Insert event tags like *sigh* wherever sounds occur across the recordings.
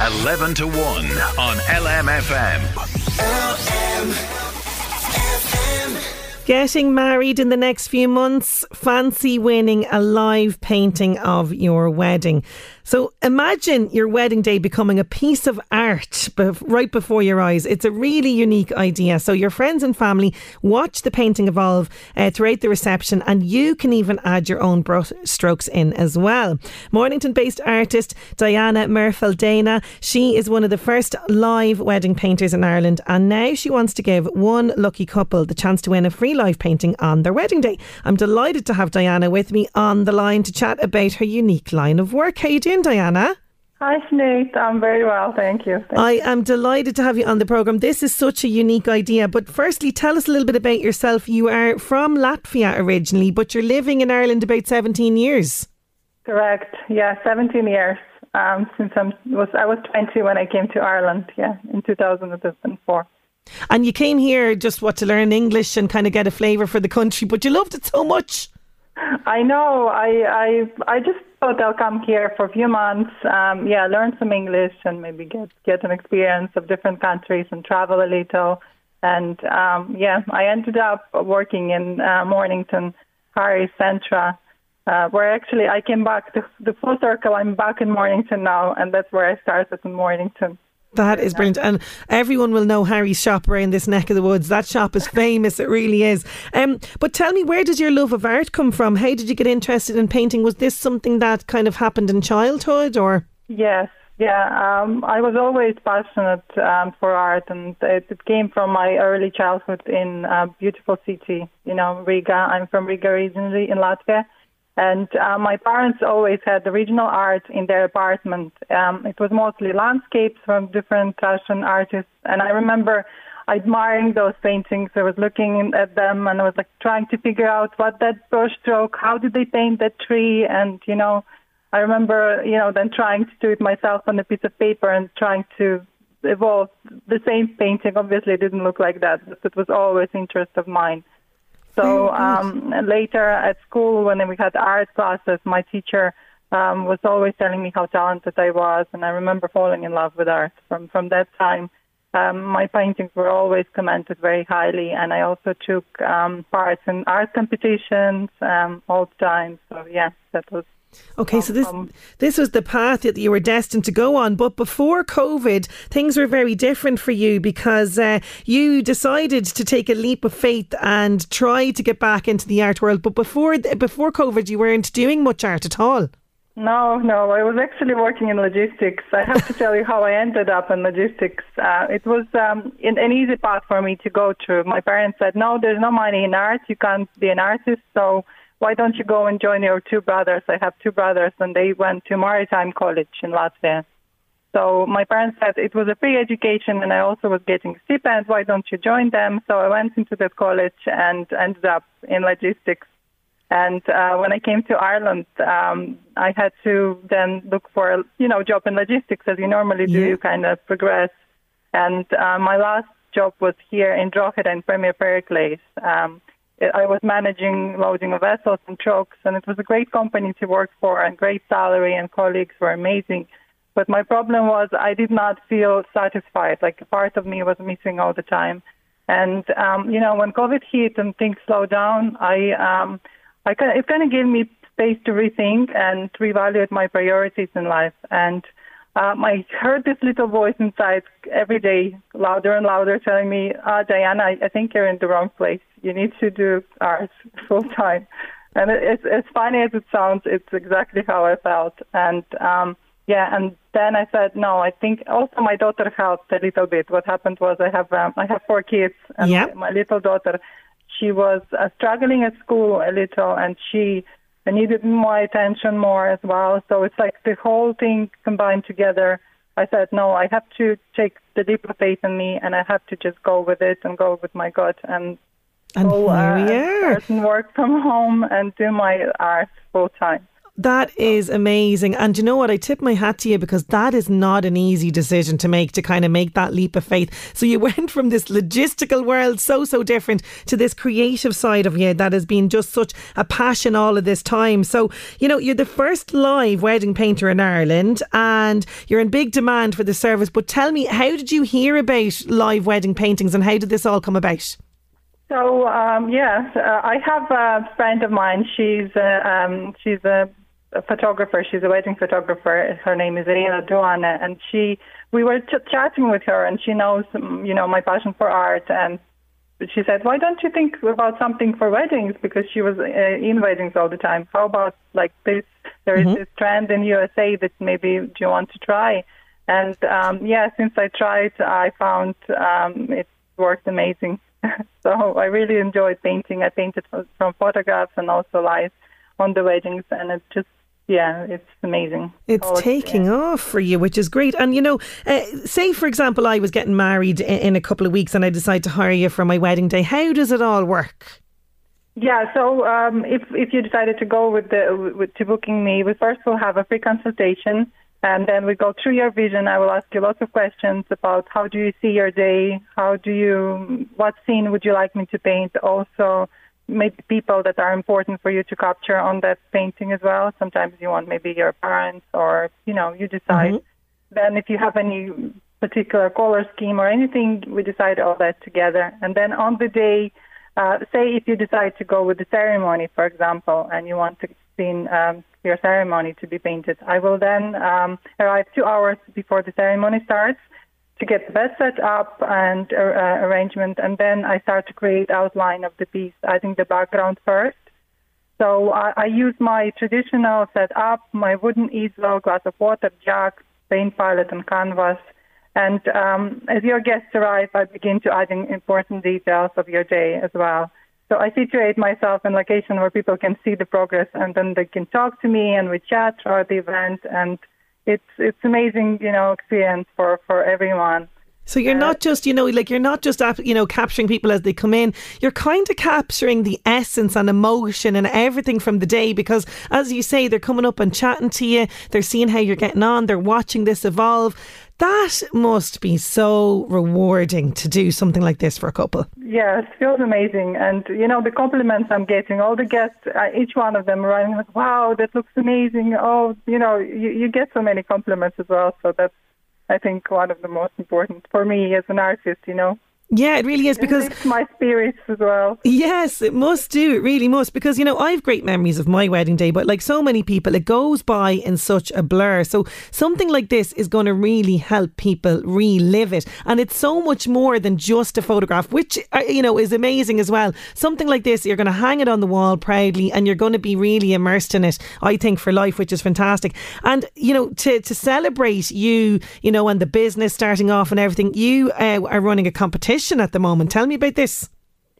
11 to 1 on LMFM. Getting married in the next few months, fancy winning a live painting of your wedding. So imagine your wedding day becoming a piece of art right before your eyes. It's a really unique idea. So your friends and family watch the painting evolve uh, throughout the reception, and you can even add your own brush strokes in as well. Mornington based artist Diana Merfeldana, she is one of the first live wedding painters in Ireland, and now she wants to give one lucky couple the chance to win a free live painting on their wedding day. I'm delighted to have Diana with me on the line to chat about her unique line of work. How you doing? Diana? Hi, Sinead. I'm very well, thank you. Thank I am delighted to have you on the programme. This is such a unique idea. But firstly, tell us a little bit about yourself. You are from Latvia originally, but you're living in Ireland about 17 years. Correct. Yeah, 17 years. Um, since I was I was 20 when I came to Ireland. Yeah, in 2004. And you came here just what to learn English and kind of get a flavour for the country, but you loved it so much. I know. I I I just thought I'll come here for a few months. Um, yeah, learn some English and maybe get get an experience of different countries and travel a little. And um, yeah, I ended up working in uh, Mornington, Harry Centra, uh, where actually I came back to the full circle. I'm back in Mornington now, and that's where I started in Mornington. That is brilliant. And everyone will know Harry's shop around this neck of the woods. That shop is famous, it really is. Um, but tell me, where does your love of art come from? How did you get interested in painting? Was this something that kind of happened in childhood or? Yes, yeah. Um, I was always passionate um, for art, and it, it, came from my early childhood in a beautiful city, you know, Riga. I'm from Riga originally in Latvia. And uh, my parents always had original art in their apartment. Um, it was mostly landscapes from different Russian artists. And I remember admiring those paintings. I was looking at them and I was like trying to figure out what that brushstroke, how did they paint that tree? And, you know, I remember, you know, then trying to do it myself on a piece of paper and trying to evolve the same painting. Obviously, it didn't look like that, but it was always interest of mine. So um, later at school, when we had art classes, my teacher um, was always telling me how talented I was, and I remember falling in love with art from from that time. Um, my paintings were always commented very highly, and I also took um, part in art competitions um, all the time. So yeah, that was Okay, so this this was the path that you were destined to go on, but before COVID, things were very different for you because uh, you decided to take a leap of faith and try to get back into the art world. But before before COVID, you weren't doing much art at all. No, no, I was actually working in logistics. I have to tell you how I ended up in logistics. Uh, it was um, an easy path for me to go through. My parents said, "No, there's no money in art. You can't be an artist." So why don't you go and join your two brothers? I have two brothers, and they went to Maritime College in Latvia. So my parents said it was a free education, and I also was getting stipend. Why don't you join them? So I went into that college and ended up in logistics. And uh, when I came to Ireland, um, I had to then look for a you know job in logistics as you normally do. Yeah. You kind of progress. And uh, my last job was here in Drogheda in Premier Periclase. Um, I was managing loading of vessels and trucks, and it was a great company to work for and great salary, and colleagues were amazing. But my problem was I did not feel satisfied. Like a part of me was missing all the time. And um, you know, when COVID hit and things slowed down, I um, I kind of, it kind of gave me space to rethink and reevaluate my priorities in life. And um, I heard this little voice inside every day, louder and louder, telling me, uh, Diana, I think you're in the wrong place. You need to do art full time. And it, it's as funny as it sounds, it's exactly how I felt. And um, yeah, and then I said, no, I think also my daughter helped a little bit. What happened was I have um, I have four kids, and yep. my little daughter, she was uh, struggling at school a little, and she needed my attention more as well. So it's like the whole thing combined together. I said, no, I have to take the leap of faith in me, and I have to just go with it and go with my gut and And here we uh, are. and work from home and do my art full time. That is amazing. And you know what? I tip my hat to you because that is not an easy decision to make to kind of make that leap of faith. So you *laughs* went from this logistical world, so, so different, to this creative side of you that has been just such a passion all of this time. So, you know, you're the first live wedding painter in Ireland and you're in big demand for the service. But tell me, how did you hear about live wedding paintings and how did this all come about? So um, yes, uh, I have a friend of mine. She's a, um, she's a, a photographer. She's a wedding photographer. Her name is Irina Duana, and she we were ch- chatting with her, and she knows um, you know my passion for art, and she said, "Why don't you think about something for weddings?" Because she was uh, in weddings all the time. How about like this? There is this trend in USA that maybe do you want to try? And um, yeah, since I tried, I found um, it worked amazing. So I really enjoyed painting. I painted from, from photographs and also live on the weddings, and it's just yeah, it's amazing. It's Oh, taking yeah. off for you, which is great. And you know, uh, say for example, I was getting married in, in a couple of weeks, and I decide to hire you for my wedding day. How does it all work? Yeah, so um, if if you decided to go with the with to booking me, we first will have a free consultation, and then we go through your vision. I will ask you lots of questions about how do you see your day, how do you, what scene would you like me to paint, also maybe people that are important for you to capture on that painting as well. Sometimes you want maybe your parents, or you know, you decide. Then if you have any particular color scheme or anything, we decide all that together, and then on the day. Uh, say if you decide to go with the ceremony, for example, and you want to scene um, your ceremony to be painted, I will then um, arrive two hours before the ceremony starts to get the bed set up and uh, uh, arrangement, and then I start to create outline of the piece, adding the background first. So I, I use my traditional setup, my wooden easel, glass of water, jug, paint palette, and canvas. And um, as your guests arrive, I begin to add in important details of your day as well. So I situate myself in a location where people can see the progress, and then they can talk to me, and we chat throughout the event. And it's it's amazing, you know, experience for for everyone. So you're not just, you know, like you're not just, you know, capturing people as they come in. You're kind of capturing the essence and emotion and everything from the day because, as you say, they're coming up and chatting to you. They're seeing how you're getting on. They're watching this evolve. That must be so rewarding to do something like this for a couple. Yes, feels amazing. And, you know, the compliments I'm getting, all the guests, uh, each one of them writing like, wow, that looks amazing. Oh, you know, you, you get so many compliments as well. So that's, I think, one of the most important for me as an artist, you know. Yeah, it really is because my spirits as well. Yes, it must do. It really must. Because, you know, I have great memories of my wedding day, but like so many people, it goes by in such a blur. So something like this is going to really help people relive it. And it's so much more than just a photograph, which, uh, you know, is amazing as well. Something like this, you're going to hang it on the wall proudly and you're going to be really immersed in it, I think, for life, which is fantastic. And, you know, to, to celebrate you, you know, and the business starting off and everything, you uh, are running a competition at the moment. Tell me about this.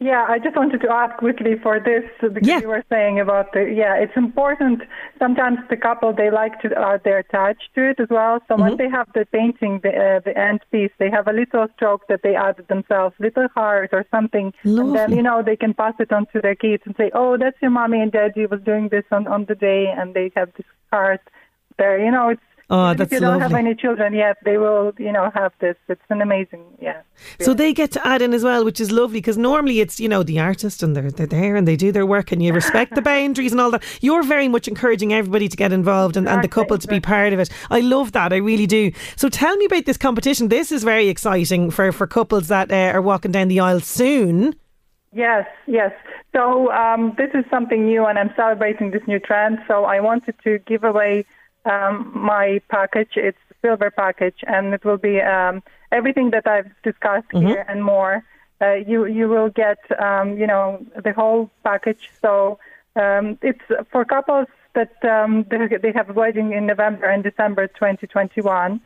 Yeah, I just wanted to ask quickly for this because Yeah. you were saying about the yeah, it's important. Sometimes the couple they like to uh, they're attached to it as well. So Mm-hmm. when they have the painting, the uh, the end piece, they have a little stroke that they added themselves, little heart or something, and then you know they can pass it on to their kids and say, oh, that's your mommy and daddy was doing this on on the day, and they have this heart there. You know, it's. Oh, that's if you don't have any children yet, they will, you know, have this. It's an amazing, yeah. So they get to add in as well, which is lovely because normally it's, you know, the artist and they're, they're there and they do their work and you respect the *laughs* boundaries and all that. You're very much encouraging everybody to get involved and, and the Exactly, couple to be part of it. I love that. I really do. So tell me about this competition. This is very exciting for, for couples that uh, are walking down the aisle soon. Yes, yes. So um, this is something new, and I'm celebrating this new trend. So I wanted to give away um, my package. It's a silver package, and it will be um, everything that I've discussed here and more. Uh, you you will get um, you know the whole package. So um, it's for couples that um, they, they have a wedding in November and December 2021.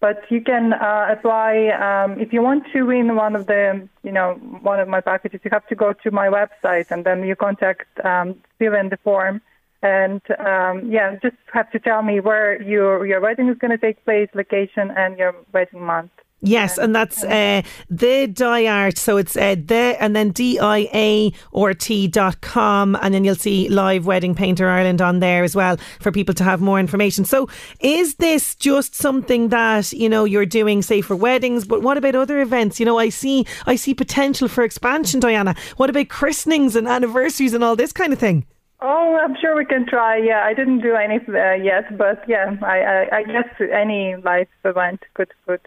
But you can uh, apply um, if you want to win one of the, you know, one of my packages. You have to go to my website and then you contact, um, fill in the form, And um, yeah, just have to tell me where your your wedding is going to take place, location, and your wedding month. Yes, and that's uh, the Diart. So it's uh, the and then D I A or T dot com, and then you'll see live Wedding Painter Ireland on there as well for people to have more information. So is this just something that you know you're doing, say for weddings? But what about other events? You know, I see I see potential for expansion, Diana. What about christenings and anniversaries and all this kind of thing? Oh, I'm sure we can try. Yeah, I didn't do any uh, yet, but yeah, I, I, I guess any live event could could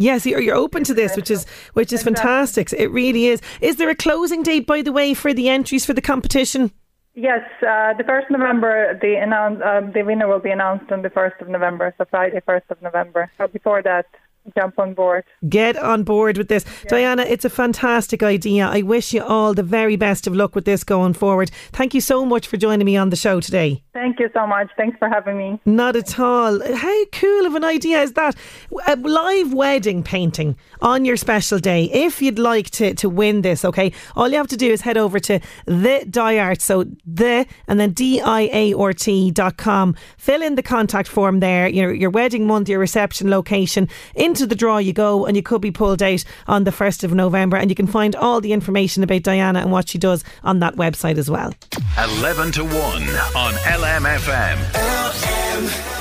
Yes, you're, you're open to this, which is which is fantastic. It really is. Is there a closing date, by the way, for the entries for the competition? Yes, uh, the first November, the announce, uh, the winner will be announced on the first of November, so Friday, first of November. So before that, jump on board. Get on board with this. Yeah. Diana, it's a fantastic idea. I wish you all the very best of luck with this going forward. Thank you so much for joining me on the show today. Thank you so much. Thanks for having me. Not at all. How cool of an idea is that? A live wedding painting on your special day. If you'd like to, to win this, okay, all you have to do is head over to the Diart, so the and then D I A R T dot com. Fill in the contact form there, your, your wedding month, your reception location. Into the draw you go, and you could be pulled out on the 1st of November. And you can find all the information about Diana and what she does on that website as well. 11 to 1 on LMFM. LM.